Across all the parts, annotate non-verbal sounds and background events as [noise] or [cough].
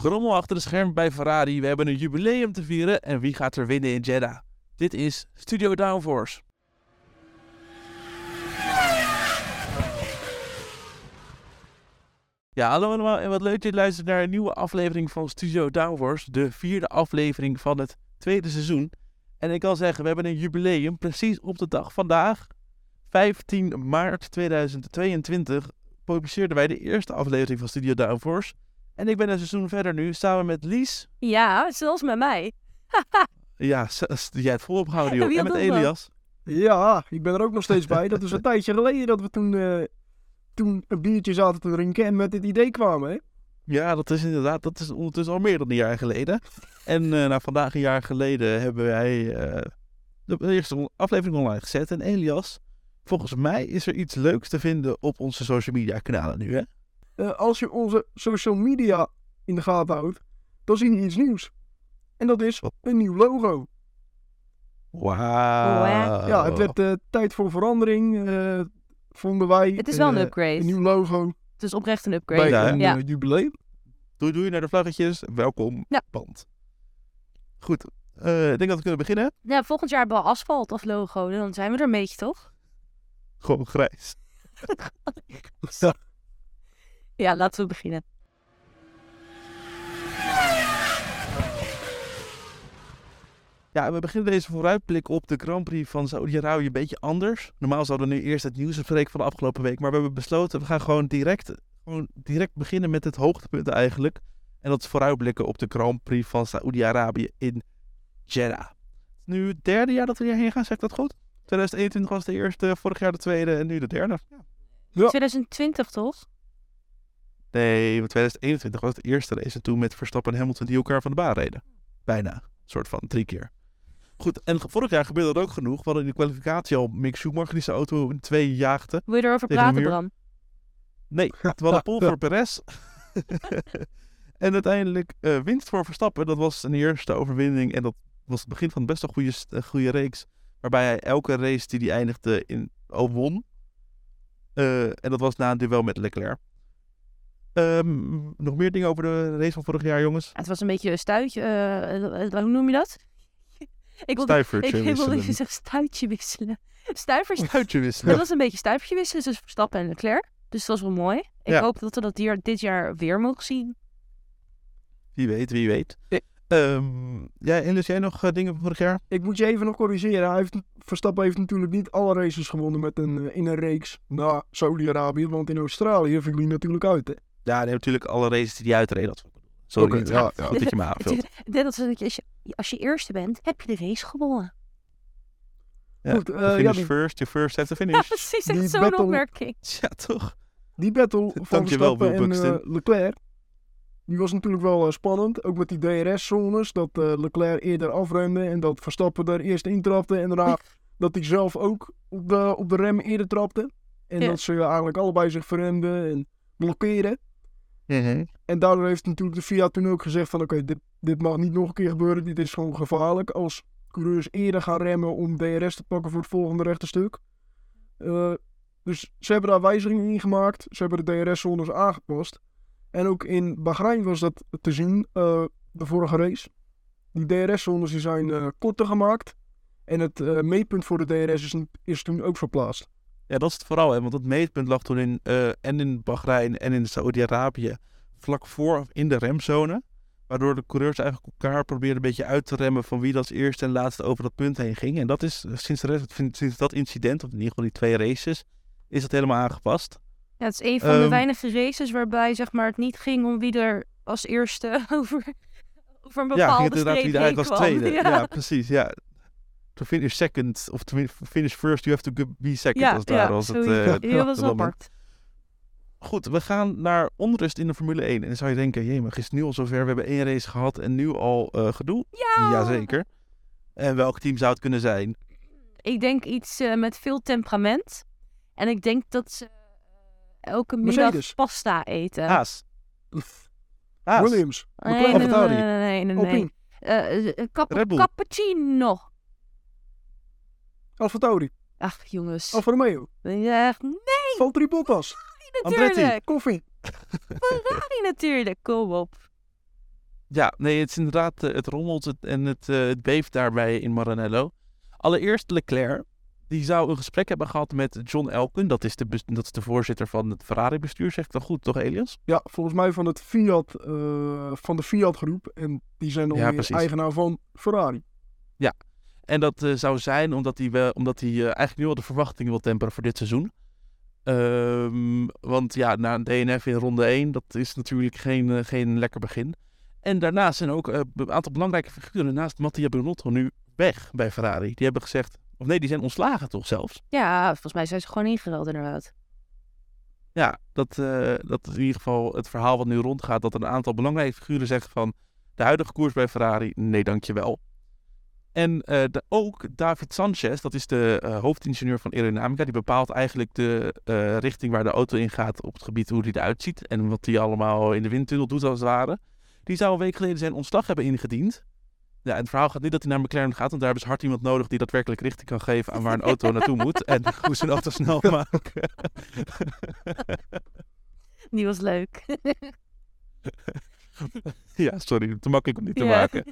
Grommel achter de scherm bij Ferrari. We hebben een jubileum te vieren. En wie gaat er winnen in Jeddah? Dit is Studio Downforce. Ja, hallo allemaal en wat leuk dat je luistert naar een nieuwe aflevering van Studio Downforce. De vierde aflevering van het tweede seizoen. En ik kan zeggen, we hebben een jubileum precies op de dag vandaag. 15 maart 2022 publiceerden wij de eerste aflevering van Studio Downforce. En ik ben een seizoen verder nu, samen met Lies. Ja, zelfs met mij. [laughs] Ja, jij hebt volop gehouden, joh. En met? Elias. Ja, ik ben er ook nog steeds bij. Dat is een [laughs] tijdje geleden dat we toen, eh, toen een biertje zaten te drinken en met dit idee kwamen. Hè? Ja, dat is inderdaad, dat is ondertussen al meer dan een jaar geleden. En eh nou, vandaag een jaar geleden hebben wij eh, de eerste aflevering online gezet. En Elias, volgens mij is er iets leuks te vinden op onze social media kanalen nu, hè? Eh, als je onze social media in de gaten houdt, dan zie je iets nieuws. En dat is een nieuw logo. Wauw. Ja, het werd eh, tijd voor verandering, eh, vonden wij. Het is wel een upgrade. Een nieuw logo Het is oprecht een upgrade. bij een Ja. jubileum. Doei doei naar de vlaggetjes. Welkom, Ja. band. Goed, eh, ik denk dat we kunnen beginnen. Ja, volgend jaar hebben we asfalt als logo. Dan zijn we er een beetje, toch? Gewoon grijs. [laughs] [laughs] [laughs] Ja, laten we beginnen. Ja, we beginnen deze vooruitblik op de Grand Prix van Saudi-Arabië een beetje anders. Normaal zouden we nu eerst het nieuws bespreken van de afgelopen week. Maar we hebben besloten, we gaan gewoon direct, gewoon direct beginnen met het hoogtepunt eigenlijk. En dat is vooruitblikken op de Grand Prix van Saudi-Arabië in Jeddah. Nu het derde jaar dat we hierheen gaan, zeg ik dat goed? 2021 was de eerste, vorig jaar de tweede en nu de derde. Ja. 2020, toch? Nee, want 2021 was het eerste race en toen met Verstappen en Hamilton die elkaar van de baan reden. Bijna, een soort van, drie keer. Goed, en vorig jaar gebeurde dat ook genoeg. We hadden in de kwalificatie al Mick Schumacher die zijn auto in twee jaagde. Wil je erover de praten. Bram? Nee, [laughs] het was een pole voor Perez. [laughs] en uiteindelijk eh, winst voor Verstappen. Dat was een eerste overwinning en dat was het begin van best een goede, eh, goede reeks. Waarbij hij elke race die hij eindigde in oh, won. Eh, en dat was na een duel met Leclerc. Ehm, nog meer dingen over de race van vorig jaar, jongens? Het was een beetje een stuitje. eh, eh, hoe noem je dat? [laughs] Ik wilde, Stuivertje ik wilde wisselen. even zeggen stuitje wisselen. Stuivers. Stuitje Dat wisselen. was een beetje stuivertje wisselen tussen Verstappen en Leclerc. Dus dat was wel mooi. Ik Ja. hoop dat we dat hier dit jaar weer mogen zien. Wie weet, wie weet. Ja. Ehm ja, en dus jij nog eh, dingen van vorig jaar? Ik moet je even nog corrigeren. Hij heeft, Verstappen heeft natuurlijk niet alle races gewonnen met een, in een reeks na Saudi-Arabië. Want in Australië viel hij natuurlijk uit. Hè? Ja, nee, natuurlijk alle races die hij uitreed. Dat Sorry, Oké, ja, ja. goed dat je me [laughs] aanvult. is net als dat je, als, je, als je eerste bent, heb je de race gewonnen. Ja, Goed, eh, ja, finish die- first, you first have to Ja, [laughs] finish. precies. Die Echt zo'n battle- opmerking. [laughs] ja, toch? Die battle van Verstappen en eh, Leclerc. Die was natuurlijk wel eh, spannend. Ook met die DRS-zones. Dat eh, Leclerc eerder afremde. En dat Verstappen er eerst intrapte. En daarna dat hij zelf ook op de, op de rem eerder trapte. En Ja. dat ze eigenlijk allebei zich verremden en Mhm. En daardoor heeft natuurlijk de FIA toen ook gezegd van oké, dit, dit mag niet nog een keer gebeuren. Dit is gewoon gevaarlijk als coureurs eerder gaan remmen om DRS te pakken voor het volgende rechte stuk. Eh, dus ze hebben daar wijzigingen in gemaakt. Ze hebben de DRS-zones aangepast. En ook in Bahrein was dat te zien, eh, de vorige race. Die DRS-zones zijn eh, korter gemaakt. En het meetpunt voor de DRS is, is toen ook verplaatst. Ja, dat is het vooral, hè, want het meetpunt lag toen in, eh, en in Bahrein en in Saudi-Arabië vlak voor in de remzone. Waardoor de coureurs eigenlijk elkaar probeerden een beetje uit te remmen van wie dat als eerste en laatste over dat punt heen ging. En dat is eh, sinds, de rest, sinds dat incident, of in ieder geval die twee races, is dat helemaal aangepast. Ja, het is een van de Ehm. weinige races waarbij zeg maar, het niet ging om wie er als eerste [laughs] over, over een bepaalde ja, ging het inderdaad wie eigenlijk als tweede. [laughs] kwam. Ja. precies. Ja. To finish second, of to finish first, you have to be second. ja, als ja, ware, als het, zoiets. eh, Heel was [laughs] apart. Goed, we gaan naar onrust in de Formule 1. En dan zou je denken, jee, maar is het nu al zover? We hebben één race gehad en nu al eh, gedoe. Ja! Jazeker. En welk team zou het kunnen zijn? Ik denk iets eh, met veel temperament. En ik denk dat ze elke middag Mercedes. pasta eten. Haas. Haas. Williams, nee, McLaren, nee, nee, Audi. nee, nee, nee, nee. Alpine, cap- Red Bull. cappuccino. Alfa Tauri, Ach, jongens. Alfa Romeo, Ja, nee, Valtteri Bottas, Andretti. natuurlijk. Koffie. Ferrari [laughs] natuurlijk. Kom op. Ja, nee, het is inderdaad, eh, het rommelt het, en het, eh, het beeft daarbij in Maranello. Allereerst Leclerc, die zou een gesprek hebben gehad met John Elken. Dat is de, bes- dat is de voorzitter van het Ferrari-bestuur, zeg ik dat goed, toch Elias? Ja, volgens mij van, het Fiat, eh, van de Fiat-groep. En die zijn dan Ja, weer precies. eigenaar van Ferrari. En dat eh, zou zijn omdat hij, wel, omdat hij eh, eigenlijk nu al de verwachtingen wil temperen voor dit seizoen. Ehm, want ja, na een DNF in ronde 1, dat is natuurlijk geen, eh, geen lekker begin. En daarnaast zijn ook een aantal belangrijke figuren naast Mattia Binotto nu weg bij Ferrari. Die hebben gezegd, of nee, die zijn ontslagen toch zelfs. Ja, volgens mij zijn ze gewoon ingeruild inderdaad. Ja, dat, dat is in ieder geval het verhaal wat nu rondgaat. Dat een aantal belangrijke figuren zeggen van de huidige koers bij Ferrari, nee dankjewel. En eh, de, ook David Sanchez, dat is de eh, hoofdingenieur van aerodynamica, die bepaalt eigenlijk de eh, richting waar de auto in gaat op het gebied hoe die eruit ziet. En wat die allemaal in de windtunnel doet als het ware. Die zou een week geleden zijn ontslag hebben ingediend. Ja, en het verhaal gaat niet dat hij naar McLaren gaat, want daar hebben ze hard iemand nodig die daadwerkelijk richting kan geven aan waar een auto naartoe moet. En [laughs] hoe ze een auto snel [laughs] maken. Die was leuk. [laughs] Ja, sorry, te makkelijk om niet te Ja. maken.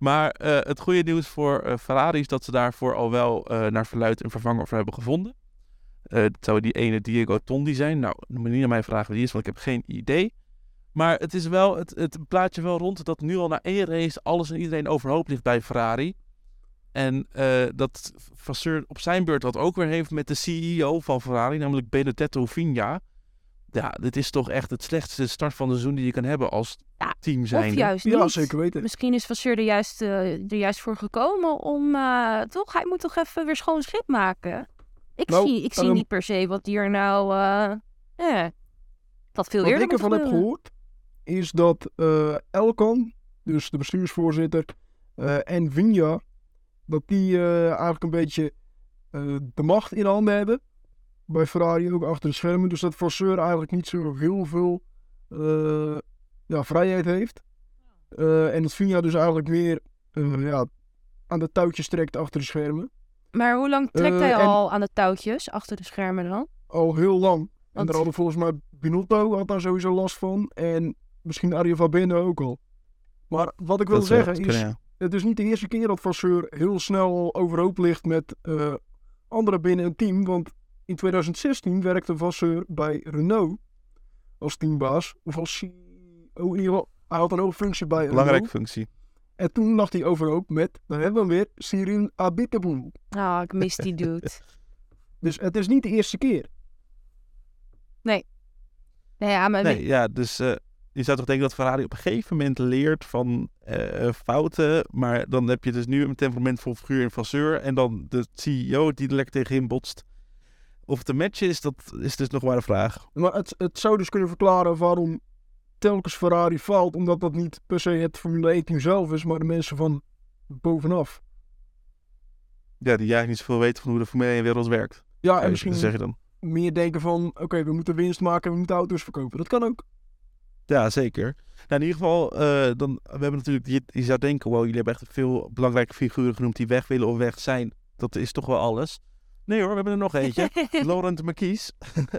Maar eh, het goede nieuws voor eh, Ferrari is dat ze daarvoor al wel eh, naar verluid een vervanger voor hebben gevonden. Het zou die ene Diego Tondi zijn. Nou, moet niet aan mij vragen wie die is, want ik heb geen idee. Maar het is wel, het, het plaatje wel rond dat nu al na één race alles en iedereen overhoop ligt bij Ferrari. En dat Vasseur op zijn beurt dat ook weer heeft met de CEO van Ferrari, namelijk Benedetto Vigna. Ja, dit is toch echt het slechtste start van het seizoen die je kan hebben als Ja, team Of zijn. juist Ja, niet. zeker weten. Misschien is Vasseur er juist, eh, er juist voor gekomen om... eh, toch, hij moet toch even weer schoon schip maken? Ik Nou, zie, ik zie ehm, niet per se wat hier nou... eh eh, dat veel Wat eerder ik ervan heb gehoord, is dat eh Elkan, dus de bestuursvoorzitter, eh, en Vinja, dat die eh, eigenlijk een beetje eh, de macht in handen hebben. Bij Ferrari ook achter de schermen. Dus dat Vasseur eigenlijk niet zo heel veel eh, ja, vrijheid heeft. Eh, en dat Vinja dus eigenlijk meer eh, ja, aan de touwtjes trekt achter de schermen. Maar hoe lang trekt hij al aan de touwtjes achter de schermen dan? Al heel lang. En daar hadden volgens mij Binotto had daar sowieso last van. En misschien Aria Fabene ook al. Maar wat ik wil zeggen is, kunnen, ja. het is niet de eerste keer dat Vasseur heel snel overhoop ligt met eh, anderen binnen een team. Want in 2016 werkte Vasseur bij Renault als teambaas. Of als CEO in ieder geval. Hij had een hoge functie bij Belangrijke Renault. functie. En toen lag hij overhoop met, dan hebben we hem weer, Cyril Abiteboul. Ah, ik mis die [laughs] dude. Dus het is niet de eerste keer. nee, ja, maar Nee, ja, dus eh, je zou toch denken dat Ferrari op een gegeven moment leert van eh, fouten. Maar dan heb je dus nu een temperamentvol figuur in Vasseur. En dan de CEO die er lekker tegen hem botst. Of het een match is, dat is dus nog maar een vraag. Maar het, het zou dus kunnen verklaren waarom telkens Ferrari faalt. Omdat dat niet per se het Formule 1 team zelf is, maar de mensen van bovenaf. Ja, die eigenlijk niet zoveel weten van hoe de Formule 1 wereld werkt. Ja, en misschien zeg je dan. meer denken van, oké, we moeten winst maken en we moeten auto's verkopen. Dat kan ook. Ja, zeker. Nou, in ieder geval, eh, dan, we hebben natuurlijk, je, je zou denken, wow, jullie hebben echt veel belangrijke figuren genoemd die weg willen of weg zijn. Dat is toch wel alles. Nee hoor, we hebben er nog eentje. [laughs] Laurent Marquis.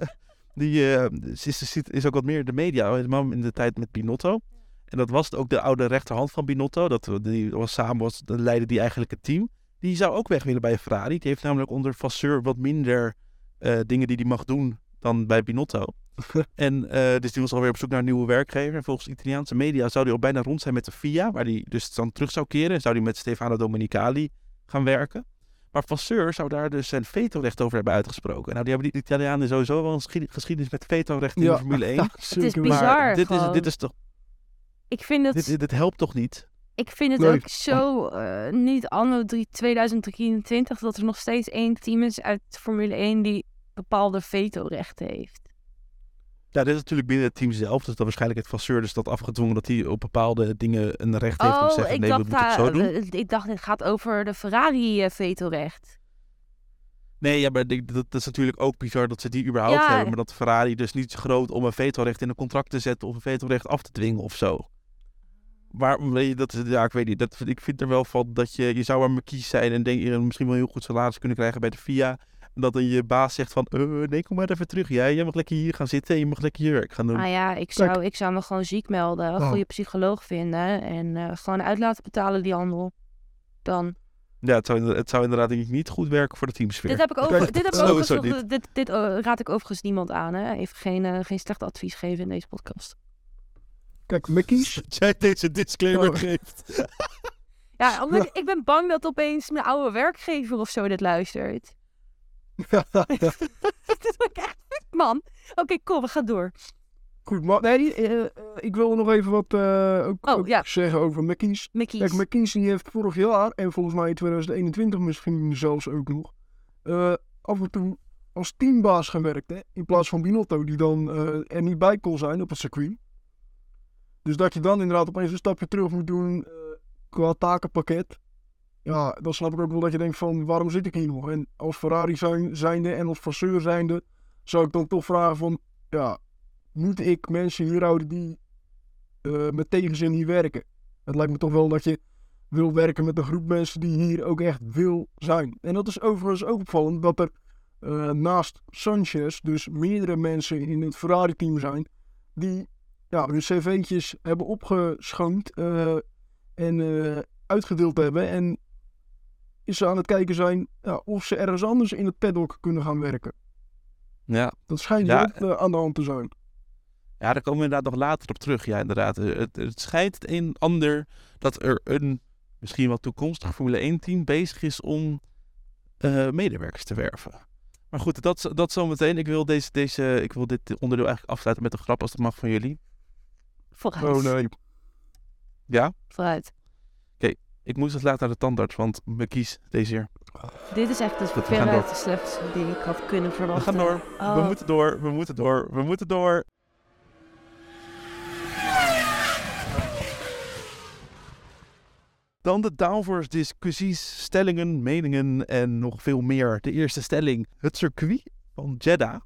[laughs] die eh, is, is, is ook wat meer de media, helemaal in de tijd met Binotto. En dat was ook de oude rechterhand van Binotto. Dat, die was samen, was, dan leidde die eigenlijk het team. Die zou ook weg willen bij Ferrari. Die heeft namelijk onder Vasseur wat minder eh, dingen die hij mag doen dan bij Binotto. [laughs] en eh, dus die was alweer op zoek naar een nieuwe werkgever. En volgens Italiaanse media zou hij al bijna rond zijn met de FIA, waar hij dus dan terug zou keren. En zou hij met Stefano Domenicali gaan werken. Maar Vasseur zou daar dus zijn vetorecht over hebben uitgesproken. Nou, die hebben die Italianen sowieso wel een geschied- geschiedenis met vetorecht in de Formule 1. zeker [laughs] bizar. waar. Maar dit is, gewoon. dit is toch, ik vind het... dit, dit helpt toch niet? Ik vind het Nee. ook zo eh, niet anno drie- 2023 dat er nog steeds één team is uit Formule 1 die bepaalde vetorechten heeft. Ja, dit is natuurlijk binnen het team zelf. Dus dat waarschijnlijk het Vasseur dus dat afgedwongen dat hij op bepaalde dingen een recht heeft om te Oh, zeggen ik, nee, we moeten het zo doen. eh, ik dacht het gaat over de Ferrari eh, vetorecht. Nee, ja, maar dat, is natuurlijk ook bizar dat ze die überhaupt Ja. hebben. Maar dat Ferrari dus niet groot om een vetorecht in een contract te zetten of een vetorecht af te dwingen of zo. Maar weet je, dat, ja, ik weet niet. Dat, ik vind er wel van dat je, je zou maar kies zijn en denk je misschien wel een heel goed salaris kunnen krijgen bij de FIA. Dat dan je baas zegt van, eh, nee, kom maar even terug. Jij, jij mag lekker hier gaan zitten en je mag lekker je werk gaan doen. Ah ja, ik zou, ik zou me gewoon ziek melden, een Oh. goede psycholoog vinden en eh, gewoon uit laten betalen die handel. Dan. Ja, het zou, inderdaad- het zou inderdaad denk ik niet goed werken voor de teamsfeer. Dit heb ik, [laughs] over, dit heb ik [laughs] sowieso overigens, dit, dit eh, raad ik overigens niemand aan. Hè. Even geen, eh, geen slecht advies geven in deze podcast. Kijk, Mickey's. [laughs] Jij deze disclaimer Oh. geeft. Ja, omdat ik, ik ben bang dat opeens mijn oude werkgever of zo dit luistert. [laughs] Word ik echt man. Oké, kom, we gaan door. Goed, maar nee, eh, eh, ik wil nog even wat eh, ook, Oh, ook ja. zeggen over Mickey's. Mickey's. Kijk, McKinsey heeft vorig jaar, en volgens mij in 2021 misschien zelfs ook nog, af en toe als teambaas gewerkt. Hè? In plaats van Binotto, die dan er niet bij kon zijn op het circuit. Dus dat je dan inderdaad opeens een stapje terug moet doen qua takenpakket. Ja, dan snap ik ook wel dat je denkt van, waarom zit ik hier nog? En als Ferrari zijn, zijnde en als Vasseur zijnde, zou ik dan toch vragen van, ja, moet ik mensen hier houden die eh, met tegenzin hier werken? Het lijkt me toch wel dat je wil werken met een groep mensen die hier ook echt wil zijn. En dat is overigens ook opvallend dat er eh, naast Sanchez dus meerdere mensen in het Ferrari-team zijn die ja, hun cv'tjes hebben opgeschoond eh, en uitgedeeld hebben. En ze aan het kijken zijn ja, of ze ergens anders in het paddock kunnen gaan werken. Ja. Dat schijnt Ja, ook eh, aan de hand te zijn. ja, daar komen we inderdaad nog later op terug. Ja, inderdaad. Eh, Het, het schijnt het een en ander dat er een misschien wel toekomstig Formule 1-team bezig is om eh, medewerkers te werven. Maar goed, dat, dat zometeen. Ik wil, deze, deze, ik wil dit onderdeel eigenlijk afsluiten met een grap als dat mag van jullie. Vooruit. Oh nee. Ja? Vooruit. Ik moest het later naar de tandarts, want me kies deze hier. Dit is echt we gaan veruit de slechtste die ik had kunnen We verwachten. gaan door. We Oh. moeten door. We moeten door. We moeten door. Dan de downforce discussies, stellingen, meningen en nog veel meer. De eerste stelling. Het circuit van Jeddah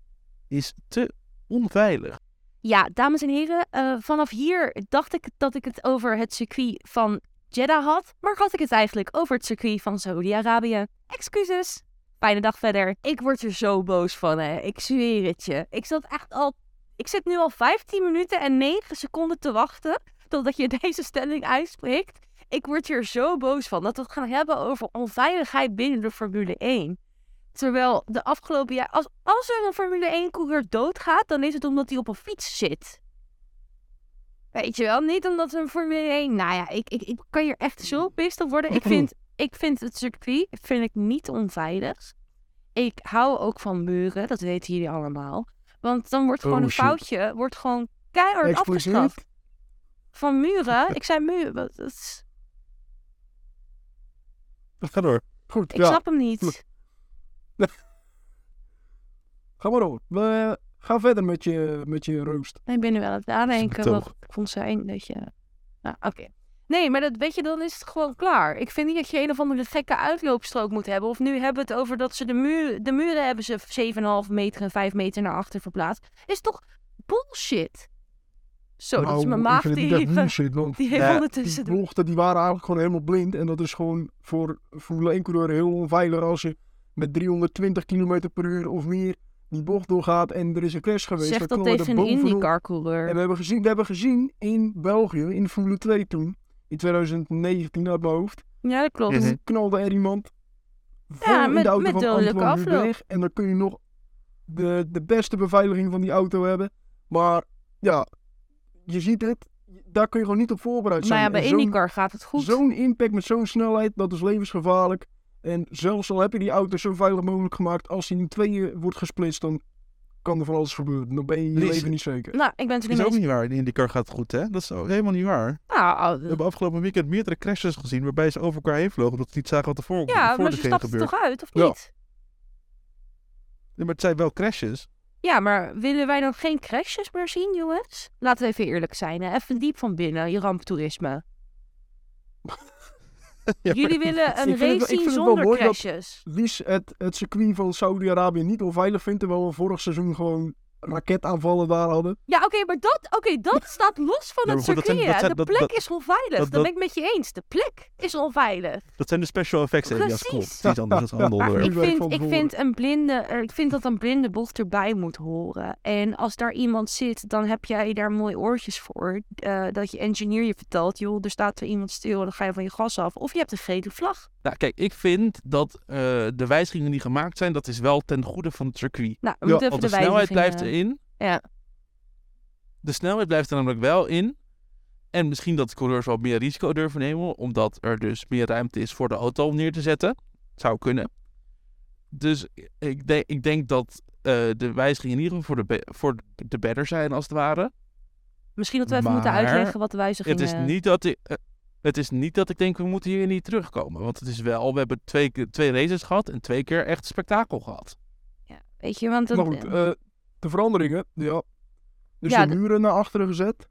is te onveilig. Ja, dames en heren, eh, vanaf hier dacht ik dat ik het over het circuit van Jeddah had, maar had ik het eigenlijk over het circuit van Saudi-Arabië. Excuses. Fijne dag verder. Ik word er zo boos van, hè. Ik zweer het je. Ik zat echt al... Ik zit nu al 15 minuten en 9 seconden te wachten totdat je [laughs] deze stelling uitspreekt. Ik word hier zo boos van dat we het gaan hebben over onveiligheid binnen de Formule 1. Terwijl de afgelopen jaar, als, als er een Formule 1-coureur doodgaat, dan is het omdat hij op een fiets zit. Weet je wel, niet omdat een Formule 1. Nou ja, ik, ik, ik kan hier echt zo pissed op worden. Ik vind, ik vind het circuit vind ik niet onveilig. Ik hou ook van muren, dat weten jullie allemaal. Want dan wordt gewoon Oh, een shit. foutje, wordt gewoon keihard afgestraft. Van muren? Ik zei muren. wat- dat is- Ga door. Goed, Ik ja. snap hem niet. [laughs] Ga maar door. Gaan verder met je, met je roost. Nee, ik ben nu aan het nadenken wat ik vond zijn dat je... Nou, oké. Nee, maar dat weet je, dan is het gewoon klaar. Ik vind niet dat je een of andere gekke uitloopstrook moet hebben. Of nu hebben we het over dat ze de, muur, de muren hebben ze 7,5 meter en 5 meter naar achter verplaatst. Is toch bullshit? Zo, dat is Nou, mijn ik maag vind het die even... bullshit, want Die heeft ondertussen... die bochten die waren eigenlijk gewoon helemaal blind. En dat is gewoon voor Formule 1 coureur heel onveilig als je met 320 km per uur of meer die bocht doorgaat en er is een crash geweest. Zeg dat tegen er een. IndyCar-coureur. En we hebben, gezien, we hebben gezien in België, in de Formule 2 toen, in 2019 uit mijn hoofd, Ja, dat klopt. Mhm. toen knalde er iemand Ja, met- de auto met dodelijke Antoine afloop. Hubert. En dan kun je nog de, de beste beveiliging van die auto hebben. Maar ja, je ziet het, daar kun je gewoon niet op voorbereid Maar zijn. ja, bij IndyCar gaat het goed. Zo'n impact met zo'n snelheid, dat is levensgevaarlijk. En zelfs al heb je die auto zo veilig mogelijk gemaakt, als die in tweeën wordt gesplitst, dan kan er van alles gebeuren. Dan ben je je Lies- leven niet zeker. Nou, ik ben het er Dat niet is mee ook eens. niet waar. In die car gaat het goed, hè? Dat is ook helemaal niet waar. Nou, We hebben afgelopen weekend meerdere crashes gezien waarbij ze over elkaar heen vlogen omdat ze niet zagen wat er voor, ja, voor maar ze degene stapt er gebeurt. toch uit, of Ja. niet? Nee, maar het zijn wel crashes. Ja, maar willen wij dan geen crashes meer zien, jongens? Laten we even eerlijk zijn. Hè? Even diep van binnen, je ramptoerisme. [laughs] Ja, Jullie willen een race zien zonder mooi crashes. Lies het, het circuit van Saudi-Arabië niet onveilig vindt, terwijl we vorig seizoen gewoon raketaanvallen daar hadden. Ja, oké, maar dat, oké, dat [laughs] staat los van Ja, het zijn- circuit. zijn- de dat- plek dat- is onveilig. dat- Dat, dat- ben ik met je eens. De plek is onveilig. Dat zijn de special effects, Elias. Precies. Klopt. Het is iets anders dan ander. Ik vind, ik, vind een blinde, er- ik vind dat een blinde bocht erbij moet horen. En als daar iemand zit, dan heb jij daar mooi oortjes voor. eh, dat je engineer je vertelt, joh, er staat er iemand stil, dan ga je van je gas af. Of je hebt een gele vlag. Nou, kijk, ik vind dat eh, de wijzigingen die gemaakt zijn, dat is wel ten goede van het circuit. Nou, we Ja, even Want de de snelheid blijft erin. Ja. De snelheid blijft er namelijk wel in. En misschien dat de coureurs wel meer risico durven nemen, omdat er dus meer ruimte is voor de auto om neer te zetten. Zou kunnen. Dus ik, denk ik denk dat eh, de wijzigingen in ieder geval voor de, voor de better zijn, als het ware. Misschien dat we even moeten uitleggen wat de wijzigingen... Het is niet dat ik. eh, het is niet dat ik denk, we moeten hier niet terugkomen. Want het is wel, we hebben twee, keer- twee races gehad en twee keer echt spektakel gehad. Ja, weet je, want... Maar goed, eh, de veranderingen, ja. Dus Ja, de de- muren naar achteren gezet.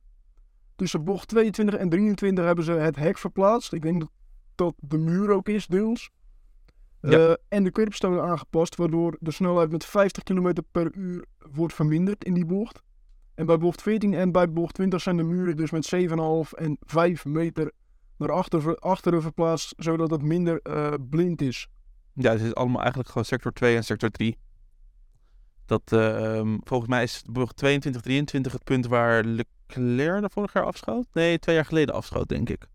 Tussen bocht 22 en 23 hebben ze het hek verplaatst. Ik denk dat dat de muur ook is, deels. Ja. Eh, en de curbstone aangepast, waardoor de snelheid met 50 km per uur wordt verminderd in die bocht. En bij bocht 14 en bij bocht 20 zijn de muren dus met 7,5 en 5 meter naar achter, achteren verplaatst, zodat het minder eh, blind is. Ja, het is allemaal eigenlijk gewoon sector 2 en sector 3. Dat, eh, ehm, volgens mij is bocht 22, 23 het punt waar Leclerc de vorig jaar afschoot. Nee, twee jaar geleden afschoot, denk ik.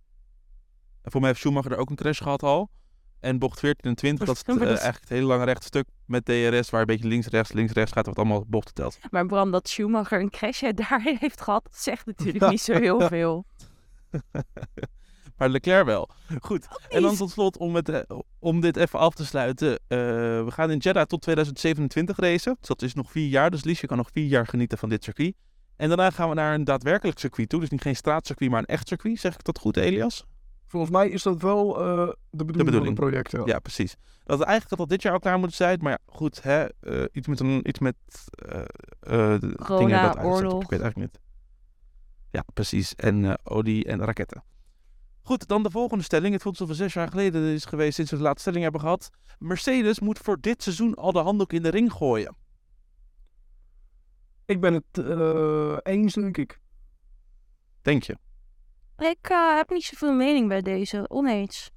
En voor mij heeft Schumacher er ook een crash gehad al. En bocht 14 en 20, dat is eh, is- eigenlijk het hele lange rechte stuk met DRS, waar een beetje links-rechts, links-rechts gaat, wat allemaal bochten telt. Maar Bram, dat Schumacher een crash daar [laughs] heeft gehad, dat zegt natuurlijk [laughs] niet zo heel veel. [laughs] maar Leclerc wel. Goed. En dan tot slot, om, het, eh, om dit even af te sluiten. eh, we gaan in Jeddah tot 2027 racen. Dus dat is nog vier jaar. Dus Lies, je kan nog vier jaar genieten van dit circuit. En daarna gaan we naar een daadwerkelijk circuit toe. Dus niet geen straatcircuit, maar een echt circuit. Zeg ik dat goed, Elias? Volgens mij is dat wel eh, de bedoeling, van bedoeling. het project. Ja. Ja, precies. Dat het eigenlijk al dit jaar ook klaar moeten zijn. Maar ja, goed, hè, eh, iets met, een, iets met eh, eh, Corona, dingen dat oorlog. Ik weet eigenlijk niet. Ja, precies. En eh, olie en raketten. Goed, dan de volgende stelling. Het voelt alsof we zes jaar geleden is geweest sinds we de laatste stelling hebben gehad. Mercedes moet voor dit seizoen al de handdoek in de ring gooien. Ik ben het eh, eens, denk ik. Denk je? Ik eh, heb niet zoveel mening bij deze, oneens.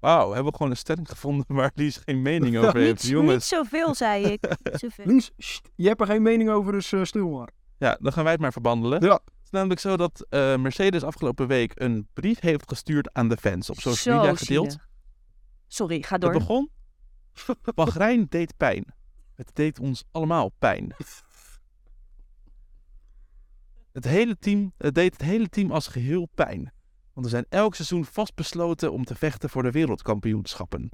Wauw, hebben we gewoon een stelling gevonden waar Lies geen mening Ja, [laughs] over heeft. Niet, niet Jongens, zoveel, zei ik. [laughs] Niet zoveel. Lies, sst, je hebt er geen mening over, dus eh, stil maar. ja, dan gaan wij het maar verbandelen. Ja. Het is namelijk zo dat eh, Mercedes afgelopen week een brief heeft gestuurd aan de fans op social media gedeeld. zielig. Sorry, ga Het door. begon. Bahrein deed pijn. Het deed ons allemaal pijn. Het hele team, het deed het hele team als geheel pijn. Want we zijn elk seizoen vastbesloten om te vechten voor de wereldkampioenschappen.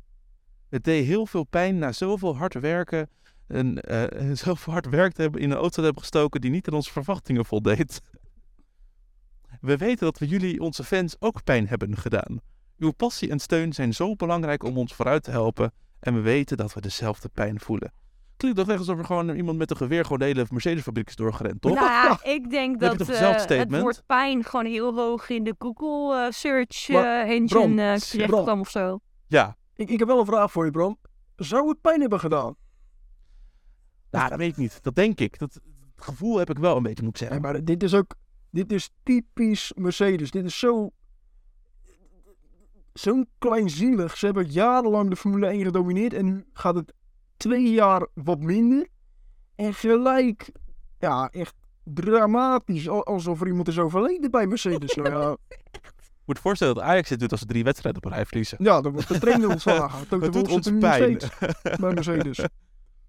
Het deed heel veel pijn na zoveel hard werken en eh, [laughs] zoveel hard werk te hebben in een auto te hebben gestoken die niet aan onze verwachtingen voldeed. We weten dat we jullie, onze fans, ook pijn hebben gedaan. Uw passie en steun zijn zo belangrijk om ons vooruit te helpen en we weten dat we dezelfde pijn voelen. Klinkt toch echt alsof er gewoon iemand met een geweer gewoon de hele Mercedes-fabriek is doorgerend, toch? Nou ja, [laughs] ik denk dat eh, het woord pijn gewoon heel hoog in de Google eh, search Maar, eh, engine terecht of zo. Ja, Ik, ik heb wel een vraag voor je, Bram. Zou het pijn hebben gedaan? nou, dat weet ik niet. Dat denk ik. Dat, het gevoel heb ik wel een beetje, moet ik Ja, zeggen. maar dit is ook... Dit is typisch Mercedes. Dit is zo... Zo'n kleinzielig. Ze hebben jarenlang de Formule 1 gedomineerd. En nu gaat het twee jaar wat minder. En gelijk... Ja, echt dramatisch. al- Alsof er iemand is overleden bij Mercedes. nou ja, [laughs] Ik moet voorstellen dat Ajax dit doet als ze drie wedstrijden op een rij verliezen. ja, dan wordt de trainer ontslagen. [laughs] Dat doet ons pijn. bij Mercedes. [laughs]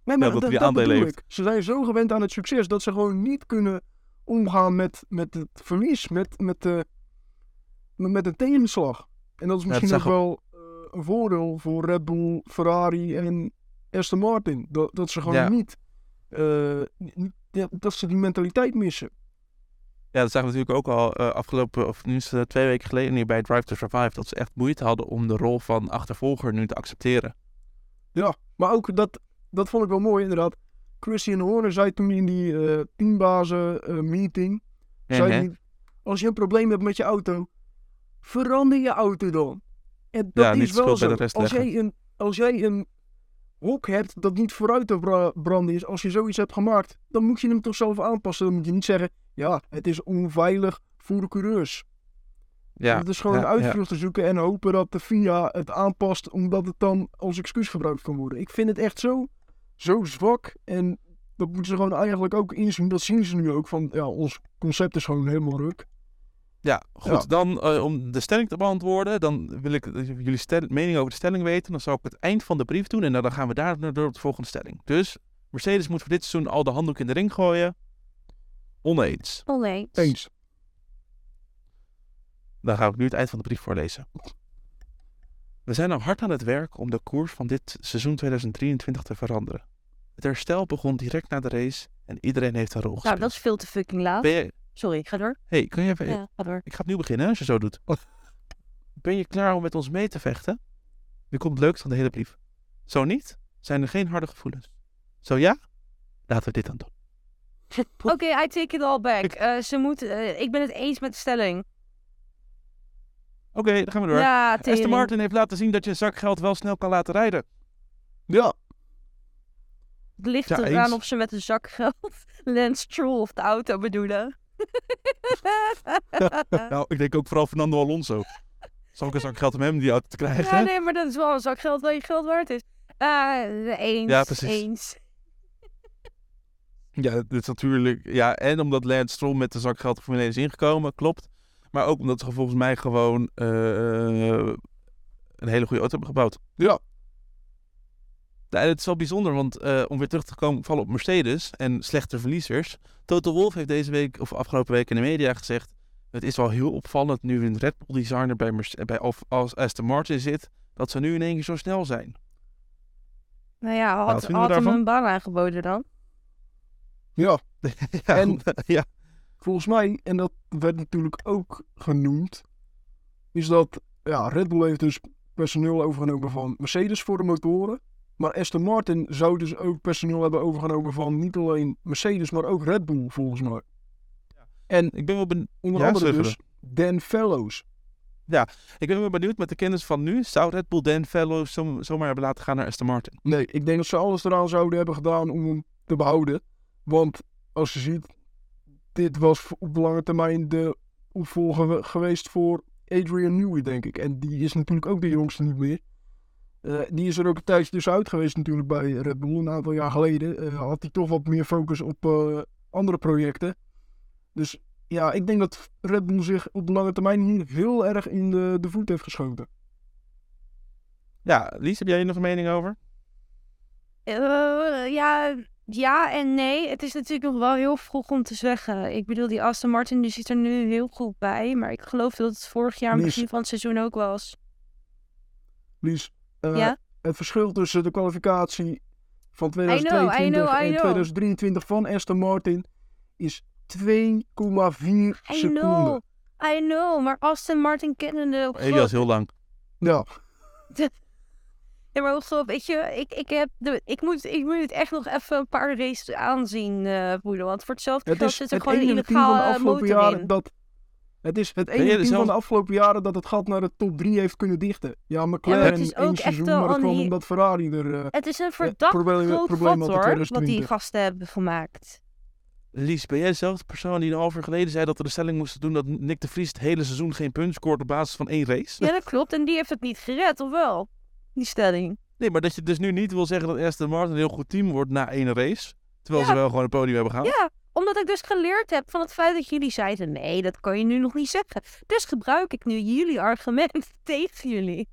Nee, Ja, maar dat dat, die dat aandelen bedoel heeft. ik. Ze zijn zo gewend aan het succes dat ze gewoon niet kunnen omgaan met, met het verlies, met, met, de, met, een tegenslag. En dat is Ja, misschien ook zag wel eh, een voordeel voor Red Bull, Ferrari en Aston Martin. Dat, dat ze gewoon Ja. niet, eh, niet- ja, dat ze die mentaliteit missen. Ja, dat zagen we natuurlijk ook al eh, afgelopen, of nu is het twee weken geleden hier bij Drive to Survive, dat ze echt moeite hadden om de rol van achtervolger nu te accepteren. Maar ook dat, dat vond ik wel mooi inderdaad. Christian Horner zei toen in die eh teambazen eh, meeting, zei hij, als je een probleem hebt met je auto, verander je auto dan. En dat Ja, is wel zo. als, jij een, als jij een hok hebt dat niet vooruit te bra- branden is. Als je zoiets hebt gemaakt, dan moet je hem toch zelf aanpassen. Dan moet je niet zeggen, ja, het is onveilig voor de coureurs. Ja, Het is gewoon ja, een uitvlucht te zoeken en hopen dat de FIA het aanpast, omdat het dan als excuus gebruikt kan worden. Ik vind het echt zo, zo zwak en dat moeten ze gewoon eigenlijk ook inzien. Dat zien ze nu ook, van ja, ons concept is gewoon helemaal ruk. Ja, goed. Ja. Dan eh, om de stelling te beantwoorden, dan wil ik jullie stel- mening over de stelling weten. Dan zal ik het eind van de brief doen en dan gaan we daar naar door op de volgende stelling. Dus Mercedes moet voor dit seizoen al de handdoek in de ring gooien. Oneens. Oneens. Eens. Dan ga ik nu het eind van de brief voorlezen. We zijn al hard aan het werk om de koers van dit seizoen 2023 te veranderen. Het herstel begon direct na de race en iedereen heeft een rol Nou, gespeeld. dat is veel te fucking laat. Ben je... Sorry, ga door. hey, kun je even... Ja, ga door. Ik ga opnieuw beginnen als je zo doet. [laughs] Ben je klaar om met ons mee te vechten? Nu komt het leukste van de hele brief. Zo niet, zijn er geen harde gevoelens. Zo ja, laten we dit dan doen. [laughs] Oké, I take it all back. Eh, ze moeten, eh, ik ben het eens met de stelling. Oké, dan gaan we door. Ja, Aston. Martin heeft laten zien dat je zakgeld wel snel kan laten rijden. Ja, Het ligt Ja, eraan eens. of ze met een zak geld [laughs] Lance Stroll of de auto bedoelen. [laughs] Nou, ik denk ook vooral Fernando Alonso. Zal ik een zak geld om hem die auto te krijgen? ja, nee, maar dat is wel een zak geld waar je geld waard is. Eh, eens. Ja, precies. Eens. Ja, dit is natuurlijk. Ja, en omdat Lance Stroll met de zak geld Formule 1 is ingekomen, klopt. Maar ook omdat ze volgens mij gewoon eh, een hele goede auto hebben gebouwd. ja. Het is wel bijzonder, want eh, om weer terug te komen vallen op Mercedes en slechte verliezers. Toto Wolff heeft deze week, of afgelopen week in de media gezegd. Het is wel heel opvallend nu een Red Bull designer bij, Merce- bij of als Aston Martin zit, dat ze nu in één keer zo snel zijn. Nou ja, had, hem een baan aangeboden dan. Ja, [laughs] ja, En- [laughs] ja, volgens mij, en dat werd natuurlijk ook genoemd, is dat ja, Red Bull heeft dus personeel overgenomen van Mercedes voor de motoren. Maar Aston Martin zou dus ook personeel hebben overgenomen van niet alleen Mercedes, maar ook Red Bull volgens mij. En ik ben wel benieuwd. onder Ja, andere dus Dan Fellows. Ik ben wel benieuwd met de kennis van nu. Zou Red Bull Dan Fellows zo, zomaar hebben laten gaan naar Aston Martin? Nee, ik denk dat ze alles eraan zouden hebben gedaan om hem te behouden. Want als je ziet, dit was op de lange termijn de opvolger we- geweest voor Adrian Newey, denk ik. En die is natuurlijk ook de jongste niet meer. Eh, die is er ook een tijdje tussenuit geweest natuurlijk bij Red Bull. Een aantal jaar geleden eh, had hij toch wat meer focus op eh, andere projecten. Dus ja, ik denk dat Red Bull zich op de lange termijn hier heel erg in de, de voet heeft geschoten. Ja, Lies, heb jij hier nog een mening over? Eh, ja, ja en nee. Het is natuurlijk nog wel heel vroeg om te zeggen. Ik bedoel, die Aston Martin die zit er nu heel goed bij. Maar ik geloof dat het vorig jaar Lies. begin van het seizoen ook was. Lies, eh, ja? het verschil tussen de kwalificatie van know, I 2022 know, I en know. 2023 van Aston Martin is 2,4 I seconden. know. I know. Maar Aston Martin kennende... op Elias, heel lang. Ja, [laughs] Ja, maar ook weet je, ik, ik, heb de, ik, moet, ik moet het echt nog even een paar races aanzien, eh voelen. Want voor hetzelfde het geld is zit er het gewoon een enige team van de illegale afgelopen motor jaren in. dat... Het is het enige team zelf- van de afgelopen jaren dat het gat naar de top 3 heeft kunnen dichten. Ja, McLaren het is één seizoen, maar dat kwam omdat Ferrari er... eh, Het is een verdacht probleem- groot probleem hoor, wat die 2020. gasten hebben gemaakt. Lies, ben jij dezelfde persoon die een half uur geleden zei dat we de stelling moesten doen dat Nick de Vries het hele seizoen geen punt scoort op basis van één race? Ja, dat klopt. En die heeft het niet gered, of wel? Die stelling. Nee, maar dat je dus nu niet wil zeggen dat Aston Martin een heel goed team wordt na één race. Terwijl Ja. ze wel gewoon een podium hebben gehaald. Ja, omdat ik dus geleerd heb van het feit dat jullie zeiden... Nee, dat kan je nu nog niet zeggen. Dus gebruik ik nu jullie argument [laughs] tegen jullie.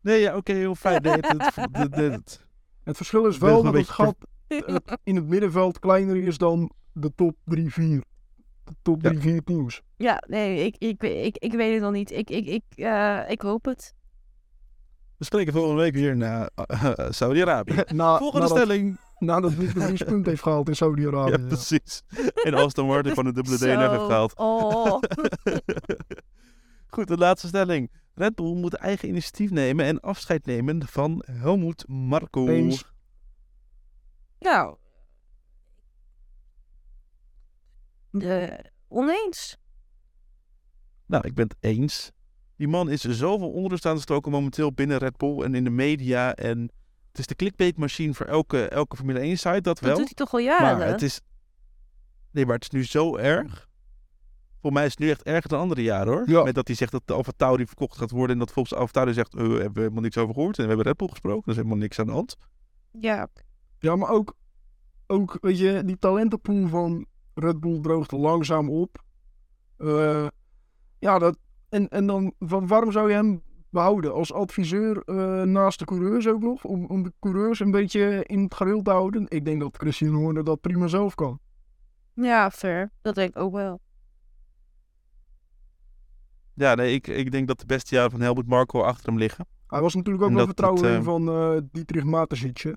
Nee, ja, oké, heel fijn. Nee, het, het, het- het- verschil is wel dat het gat [laughs] in het middenveld kleiner is dan de top 3-4. De top Ja. 3-4 teams. Ja, nee, ik, ik, ik, ik weet het nog niet. Ik, ik, ik, eh, ik hoop het. We spreken volgende week weer naar eh, eh, Saudi-Arabië. [laughs] Na, Volgende nadat, stelling. nadat Nick de Vries punt [laughs] heeft gehaald in Saudi-Arabië. Ja, ja. precies. En Aston Martin van de dubbele DNF heeft gehaald. Oh. [laughs] Goed, de laatste stelling. Red Bull moet eigen initiatief nemen en afscheid nemen van Helmut Marko. Eens. nou. De, oneens. Nou, ik ben het eens. Die man is zoveel onrust aan het stoken momenteel binnen Red Bull en in de media. En het is de clickbait machine voor elke, elke Formule 1 site, dat Dat wel. doet hij toch al jaren? Maar het is. Nee, maar het is nu zo erg. Voor mij is het nu echt erger dan andere jaren hoor. Ja. Met dat hij zegt dat de Alfa Tauri verkocht gaat worden. En dat volgens Alfa Tauri zegt, eh, we hebben helemaal niks over gehoord. En we hebben Red Bull gesproken. Er is helemaal niks aan de hand. Ja, Ja, maar ook, ook, weet je, die talentenpool van Red Bull droogt langzaam op. Eh, ja, dat, en, en dan, van, waarom zou je hem behouden als adviseur eh, naast de coureurs ook nog? Om, om de coureurs een beetje in het gareel te houden? Ik denk dat Christian Horner dat prima zelf kan. ja, fair. Dat denk ik ook wel. Ja, nee, ik, ik denk dat de beste jaren van Helmut Marko achter hem liggen. Hij was natuurlijk ook En wel vertrouwen het, in van eh Dietrich Mateschitz. hè.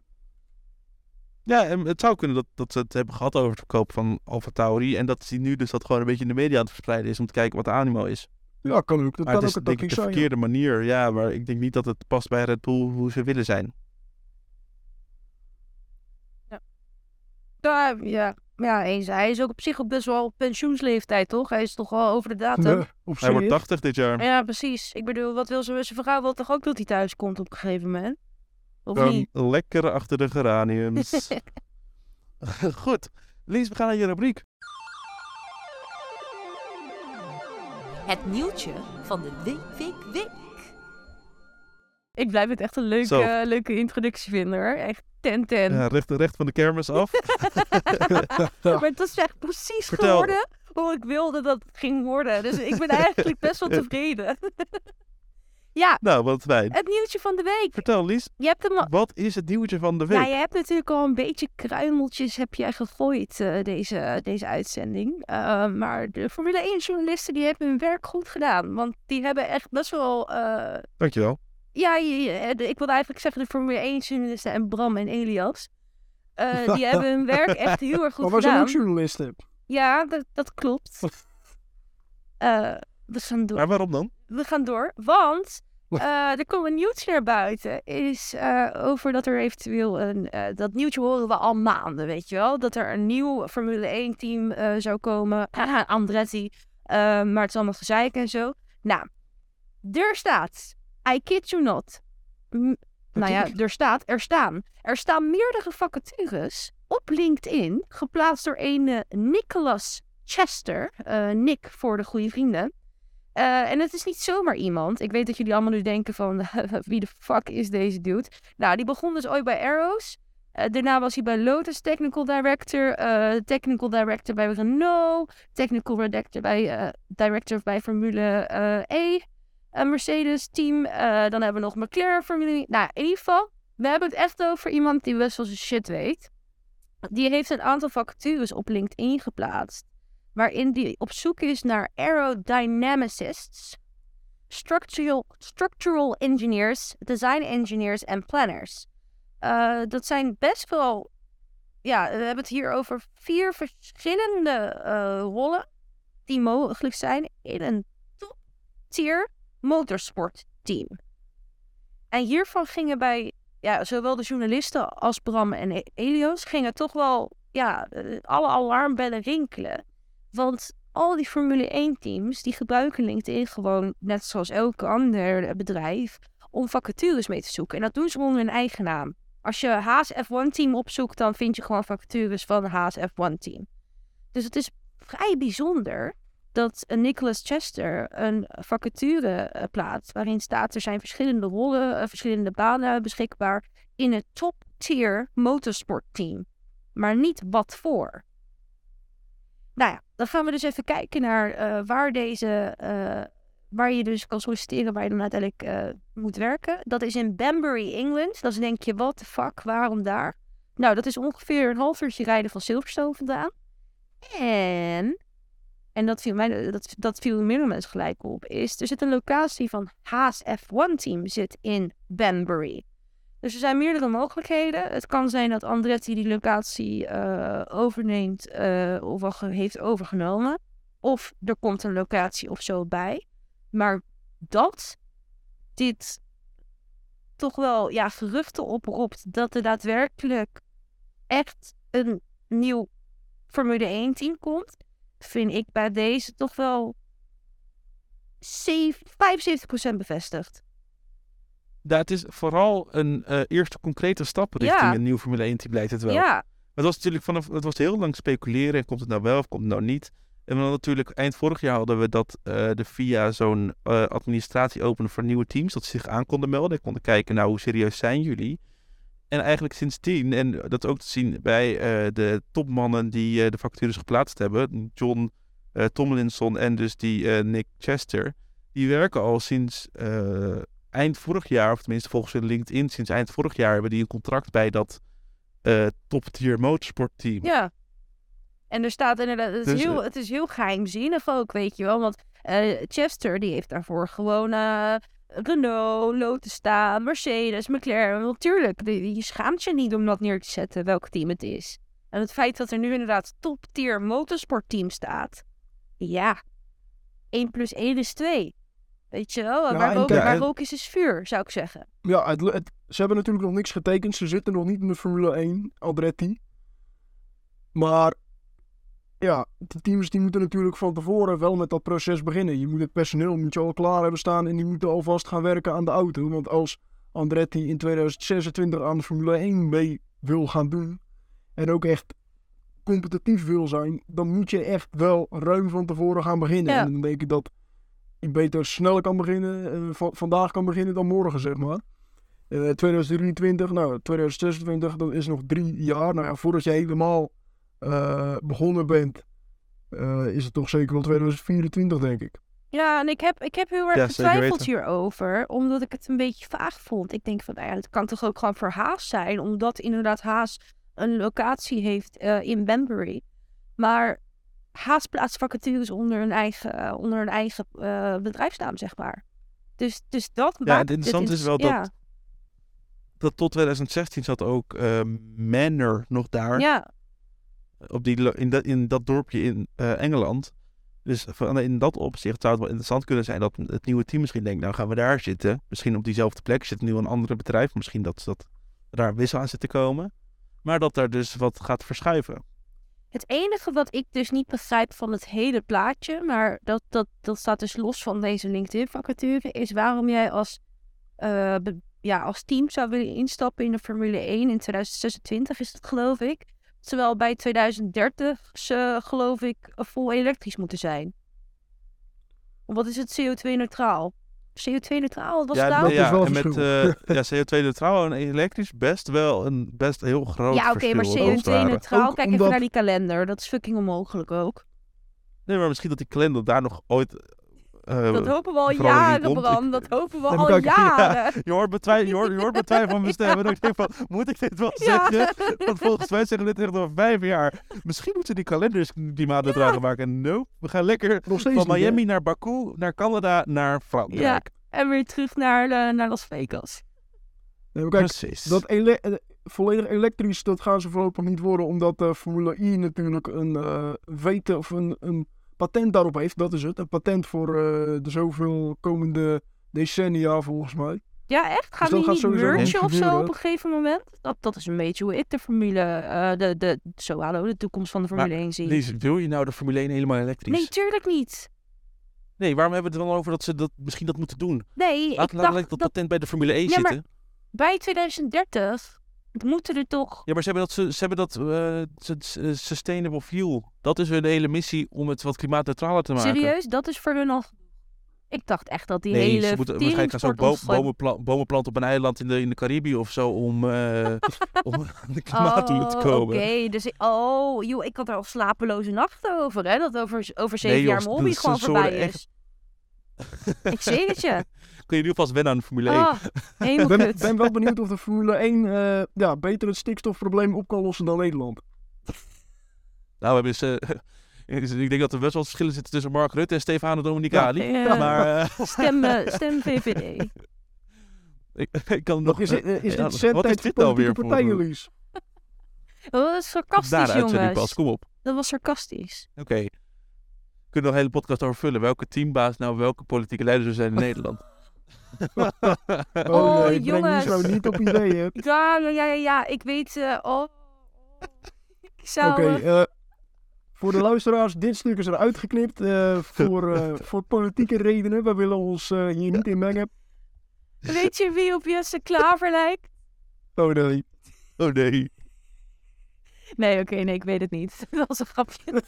Ja, en het zou kunnen dat, dat ze het hebben gehad over het verkoop van Alfa Tauri. En dat hij nu dus dat gewoon een beetje in de media aan het verspreiden is. Om te kijken wat de animo is. Ja, kan ook. Dat maar kan het ook is een denk ik de ja. verkeerde manier. Ja, maar ik denk niet dat het past bij Red Bull hoe ze willen zijn. Ja, ja, ja, eens. Hij is ook op zich ook best wel pensioensleeftijd, toch? Hij is toch wel over de datum. Ja, op Hij wordt zich. 80 dit jaar. Ja, precies. Ik bedoel, wat wil ze, zijn vrouw wil toch ook dat hij thuis komt op een gegeven moment? Of niet? lekker achter de geraniums. [laughs] Goed. Lies, we gaan naar je rubriek. Het nieuwtje van de week, week, week. Ik blijf het echt een leuke, eh, leuke introductie vinden hoor. Echt ten ten. Ja, recht, recht van de kermis af. [laughs] Maar het is echt precies Vertel. geworden hoe ik wilde dat het ging worden. Dus ik ben eigenlijk best wel tevreden. [laughs] ja, nou, wat fijn. het nieuwtje van de week. Vertel, Lies. Je hebt hem al... Wat is het nieuwtje van de week? Ja, je hebt natuurlijk al een beetje kruimeltjes heb jij gegooid eh, deze, deze uitzending. Eh, maar de Formule 1 journalisten die hebben hun werk goed gedaan. Want die hebben echt best wel... eh, Dankjewel. Ja, je- je- de- ik wilde eigenlijk zeggen de Formule 1 journalisten en Bram en Elias. Eh, die [laughs] hebben hun werk echt heel erg goed Maar wij zijn gedaan. ook journalisten. Ja, dat, dat klopt. [laughs] Eh, we, gaan door. Maar waarom dan? we gaan door, want eh, er komt een nieuwtje naar buiten. Is eh, over dat er eventueel een... eh, dat nieuwtje horen we al maanden, weet je wel? Dat er een nieuw Formule 1 team eh, zou komen. [laughs] Andretti. Maar het is allemaal gezeik en zo. Nou, er staat... I kid you not. M- nou ja, er staat, er staan. Er staan meerdere vacatures op LinkedIn, geplaatst door een Nicholas Chester. Nick voor de goede vrienden. Eh, en het is niet zomaar iemand. Ik weet dat jullie allemaal nu denken van, [laughs] wie de fuck is deze dude? Nou, die begon dus ooit bij Arrows. Eh, daarna was hij bij Lotus Technical Director, eh, Technical Director bij Renault, Technical Director bij, director bij Formule E, Mercedes team. Dan hebben we nog McLaren Formule. Nou, in ieder geval, we hebben het echt over iemand die best wel zijn shit weet. Die heeft een aantal vacatures op LinkedIn geplaatst waarin die op zoek is naar aerodynamicists, structural, structural engineers, design engineers en planners. Eh, dat zijn best wel, ja, we hebben het hier over vier verschillende eh, rollen die mogelijk zijn in een top-tier motorsportteam. En hiervan gingen bij ja, zowel de journalisten als Bram en Elios gingen toch wel ja, eh, alle alarmbellen rinkelen. Want al die Formule 1 teams die gebruiken LinkedIn gewoon, net zoals elke ander bedrijf, om vacatures mee te zoeken. En dat doen ze onder hun eigen naam. Als je Haas F1 team opzoekt, dan vind je gewoon vacatures van Haas F1 team. Dus het is vrij bijzonder dat Nicholas Chester een vacature eh, plaatst waarin staat er zijn verschillende rollen, eh, verschillende banen beschikbaar in het top tier motorsportteam. Maar niet wat voor. Nou ja, dan gaan we dus even kijken naar eh, waar deze, eh, waar je dus kan solliciteren, waar je dan uiteindelijk eh, moet werken. Dat is in Banbury, England. Dan denk je, what the fuck, waarom daar? Nou, dat is ongeveer een half uurtje rijden van Silverstone vandaan. En, en dat viel, mij, dat, dat viel meerdere mensen gelijk op, is er zit een locatie van Haas F1 team zit in Banbury. Dus er zijn meerdere mogelijkheden. Het kan zijn dat Andretti die locatie eh, overneemt eh, of al heeft overgenomen. Of er komt een locatie of zo bij. Maar dat dit toch wel ja, geruchten oproept dat er daadwerkelijk echt een nieuw Formule 1 team komt, vind ik bij deze toch wel zeven- 75% bevestigd. Het is vooral een eh, eerste concrete stap richting Ja. een nieuw Formule 1 team lijkt het wel. Ja, Het was natuurlijk vanaf, het was heel lang speculeren. Komt het nou wel of komt het nou niet? En dan natuurlijk eind vorig jaar hadden we dat eh, de FIA zo'n eh, administratie opende voor nieuwe teams. Dat ze zich aan konden melden. En konden kijken, nou hoe serieus zijn jullie? En eigenlijk sindsdien, en dat ook te zien bij de topmannen die de vacatures geplaatst hebben. John Tomlinson en dus die Nick Chester. Die werken al sinds eind vorig jaar, of tenminste volgens hun LinkedIn, sinds eind vorig jaar hebben die een contract bij dat eh top-tier motorsport team. ja. En er staat inderdaad, het is, Dus, heel, eh, het is heel geheimzinnig ook, weet je wel. Want eh, Chester, die heeft daarvoor gewoon eh, Renault, Lotus staan, Mercedes, McLaren. Natuurlijk, die- je schaamt je niet om dat neer te zetten, welk team het is. En het feit dat er nu inderdaad top-tier motorsportteam staat. Ja, 1 plus 1 is 2. Weet je wel, Ja, waar, rook, kijk, waar en- rook is, is vuur, zou ik zeggen. Ja, het, het- ze hebben natuurlijk nog niks getekend. Ze zitten nog niet in de Formule 1, Andretti. Maar ja, de teams die moeten natuurlijk van tevoren wel met dat proces beginnen. Je moet het personeel moet je al klaar hebben staan en die moeten alvast gaan werken aan de auto. Want als Andretti in 2026 aan de Formule 1 mee wil gaan doen en ook echt competitief wil zijn, dan moet je echt wel ruim van tevoren gaan beginnen. Ja. En dan denk ik dat beter sneller kan beginnen, eh, va- vandaag kan beginnen dan morgen, zeg maar. Eh 2023, nou 2026, dat is nog drie jaar. Nou ja, voordat je helemaal eh, begonnen bent, eh, is het toch zeker wel 2024, denk ik. Ja, en ik heb, ik heb heel erg Ja, getwijfeld hierover, omdat ik het een beetje vaag vond. Ik denk van, nou ja, het kan toch ook gewoon voor Haas zijn, omdat inderdaad Haas een locatie heeft eh, in Banbury. Maar Haas plaatst vacatures onder een eigen, eh, onder een eigen eh, bedrijfsnaam, zeg maar. Dus, dus dat Ja, het interessante is wel ja, dat, dat tot 2016 zat ook eh, Manor nog daar. Ja, Op die, in, dat, in dat dorpje in Engeland. Dus van, in dat opzicht zou het wel interessant kunnen zijn dat het nieuwe team misschien denkt, nou gaan we daar zitten. Misschien op diezelfde plek zit nu een andere bedrijf. Misschien dat, dat daar wissel aan zit te komen. Maar dat daar dus wat gaat verschuiven. Het enige wat ik dus niet begrijp van het hele plaatje, maar dat, dat, dat staat dus los van deze LinkedIn-vacature, is waarom jij als, eh, ja, als team zou willen instappen in de Formule 1 in 2026, is dat geloof ik. Terwijl bij 2030 ze, geloof ik, vol elektrisch moeten zijn. Wat is het CO2-neutraal? CO2-neutraal, wat was het ja, nou? dat is wel en met eh, ja, CO2-neutraal en elektrisch best wel een best heel groot Ja, oké, maar verschil. als het ware. CO2-neutraal, Ook kijk even naar die kalender. Dat is fucking onmogelijk ook. Nee, maar misschien dat die kalender daar nog ooit... eh, Dat hopen we al jaren. Bram. Dat hopen we al jaren. [laughs] Je hoort betwij- je hoort, je hoort betwijfel van mijn stem. En ik denk van, moet ik dit wel Ja. zeggen? Want volgens mij zeggen we dit echt al vijf jaar. Misschien moeten die kalenders klimaatneutraal maken. Nope, we gaan lekker van niet? Miami naar Baku, naar Canada, naar Frankrijk. En weer terug naar, eh, naar Las Vegas. Nee, kijk, Precies. dat ele- eh, volledig elektrisch, dat gaan ze voorlopig niet worden, omdat de Formule I natuurlijk een eh weten of een, een patent daarop heeft. Dat is het. Een patent voor eh, de zoveel komende decennia, volgens mij. Ja, echt? Gaan Dus we gaat niet niet of zo op een gegeven moment? Dat, dat is een beetje hoe ik de Formule, eh, de, de, zo hallo, de toekomst van de Formule 1 zie. Lies, wil je nou de Formule 1 helemaal elektrisch? Nee, tuurlijk niet. Nee, waarom hebben we het dan over dat ze dat misschien dat moeten doen? Nee, ik Laat, laat, dacht laat dat dat patent bij de Formule 1 Ja, maar- zitten. bij 2030 moeten er toch... Ja, maar ze hebben dat, ze, ze hebben dat s- sustainable fuel. Dat is hun hele missie om het wat klimaatneutraler te maken. Serieus? Dat is voor hun al... Ik dacht echt dat die nee, hele ze moeten waarschijnlijk gaan ze ook bo bomen, pla- bomen planten op een eiland in de, in de Caribië of zo om, eh, [laughs] om aan de klimaatdoelen te Oh, komen. Oké, dus oh, joh, ik had er al slapeloze nachten over, hè? Dat over, over zeven Nee, jaar mijn hobby gewoon voorbij echt- is. ik zeg het je. [laughs] Kun je nu alvast wennen aan de Formule 1? Ah, Ik ben, ben wel benieuwd of de Formule 1 eh, ja, beter het stikstofprobleem op kan lossen dan Nederland. [laughs] Nou, we hebben eh, ik denk dat er best wel verschillen zitten tussen Mark Rutte en Stefano Domenicali. Ja, Maar eh, [laughs] stem, stem VVD. [laughs] ik, ik kan Nog nog... is, het- is ja, dit zendtijd wat is dit nou weer partijen, Lies? Oh, dat is sarcastisch, Daar jongens. pas, kom op. Dat was sarcastisch. Oké. Kunnen we nog een hele podcast over vullen. Welke teambaas nou welke politieke leider zou zijn in Nederland? [laughs] Oh, Oh, nee, breng jongens. Nou niet op ideeën. [laughs] Ja, ja, ja, ja, ja. Ik weet... eh, oh. Ik zou... Oké, eh, eh, voor de luisteraars, dit stuk is eruit geknipt eh, voor, eh, [laughs] voor politieke redenen. We willen ons eh, hier niet in mengen. Weet je wie op Jesse Klaver lijkt? Oh nee. Oh nee. Nee, oké, nee, ik weet het niet. Dat was een grapje.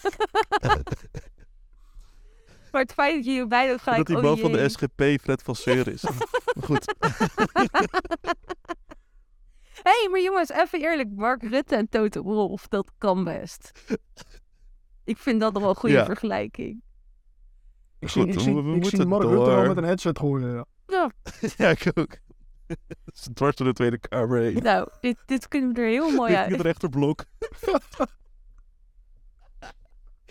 Maar het feit dat je hier bijna gelijk... dat die oh man van de. SGP Fred van Seur is. [laughs] Maar goed. Hé, [laughs] hey, maar jongens, even eerlijk. Mark Rutte en Toto Wolff, dat kan best. Ik vind dat nog wel een goede Ja. vergelijking. Ik zie, Goed, ik we- zie, we ik moeten zie Mark Rutte al met een headset gooien. Ja. Ja, [laughs] ja, ik ook. Dat is dwars door de Tweede Kamer heen. nou, dit, dit kunnen we er heel mooi Richting het uit. rechterblok.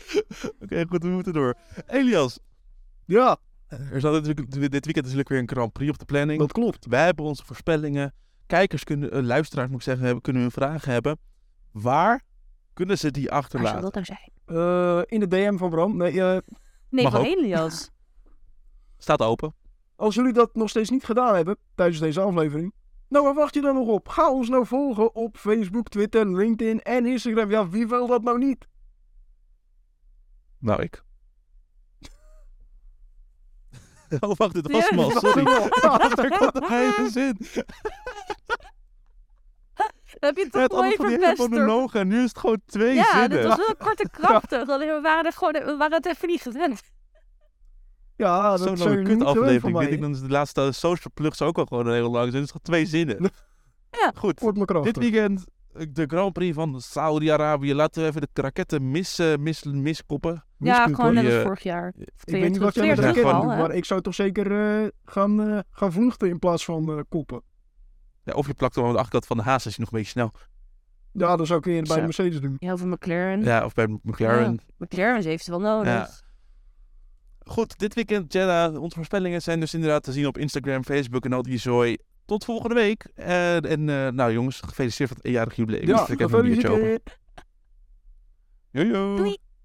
[laughs] Oké, goed, we moeten door. Elias, ja, er staat natuurlijk, dit weekend natuurlijk weer een Grand Prix op de planning. dat klopt. Wij hebben onze voorspellingen. Kijkers kunnen, eh, luisteraars moet ik zeggen, hebben, kunnen hun vragen hebben. Waar kunnen ze die Waar achterlaten? zou dat nou zijn? Eh, in de DM van Bram. Nee, eh, Nee, van ook. Elias. Staat open. als jullie dat nog steeds niet gedaan hebben tijdens deze aflevering. Nou, waar wacht je dan nog op? Ga ons nou volgen op Facebook, Twitter, LinkedIn en Instagram. Ja, wie wil dat nou niet? Nou, ik. [laughs] oh, wacht, dit was Ja, hem al, dat sorry. Er komt een hele zin. Dat heb je Ja, toch het mooi andere van die hele verpest hoor. monoloog en nu is het gewoon twee Ja, zinnen. dit was wel [laughs] kort en krachtig. Alleen We waren, er gewoon, we waren het even niet gewend. Ja, dat Zo'n lange niet kut-aflevering. Weet ik, dan is de laatste social plugs ook al gewoon een hele lange zin. Het is gewoon twee zinnen. Ja. Goed. Wordt me krachtig. Dit weekend de Grand Prix van Saudi-Arabië. Laten we even de raketten mis, eh, mis, miskoppen. Ja, gewoon net als vorig jaar. Of Ik weet niet wat jij met raketten doet, hè? maar ik zou toch zeker eh, gaan, eh, gaan vluchten in plaats van eh, koppen. Ja, of je plakt hem aan de achterkant van de haas als je nog een beetje snel. Ja, dat zou ik eerder bij de Mercedes doen. Ja, over McLaren. Ja, of bij McLaren. McLaren heeft het wel nodig. Ja. Goed, dit weekend, Jeddah. Onze voorspellingen zijn dus inderdaad te zien op Instagram, Facebook en al die zooi. Tot volgende week. En, en eh, nou jongens, gefeliciteerd met het eenjarig jubileum. Ja, Ik heb even een biertje open. Jojo. Doei.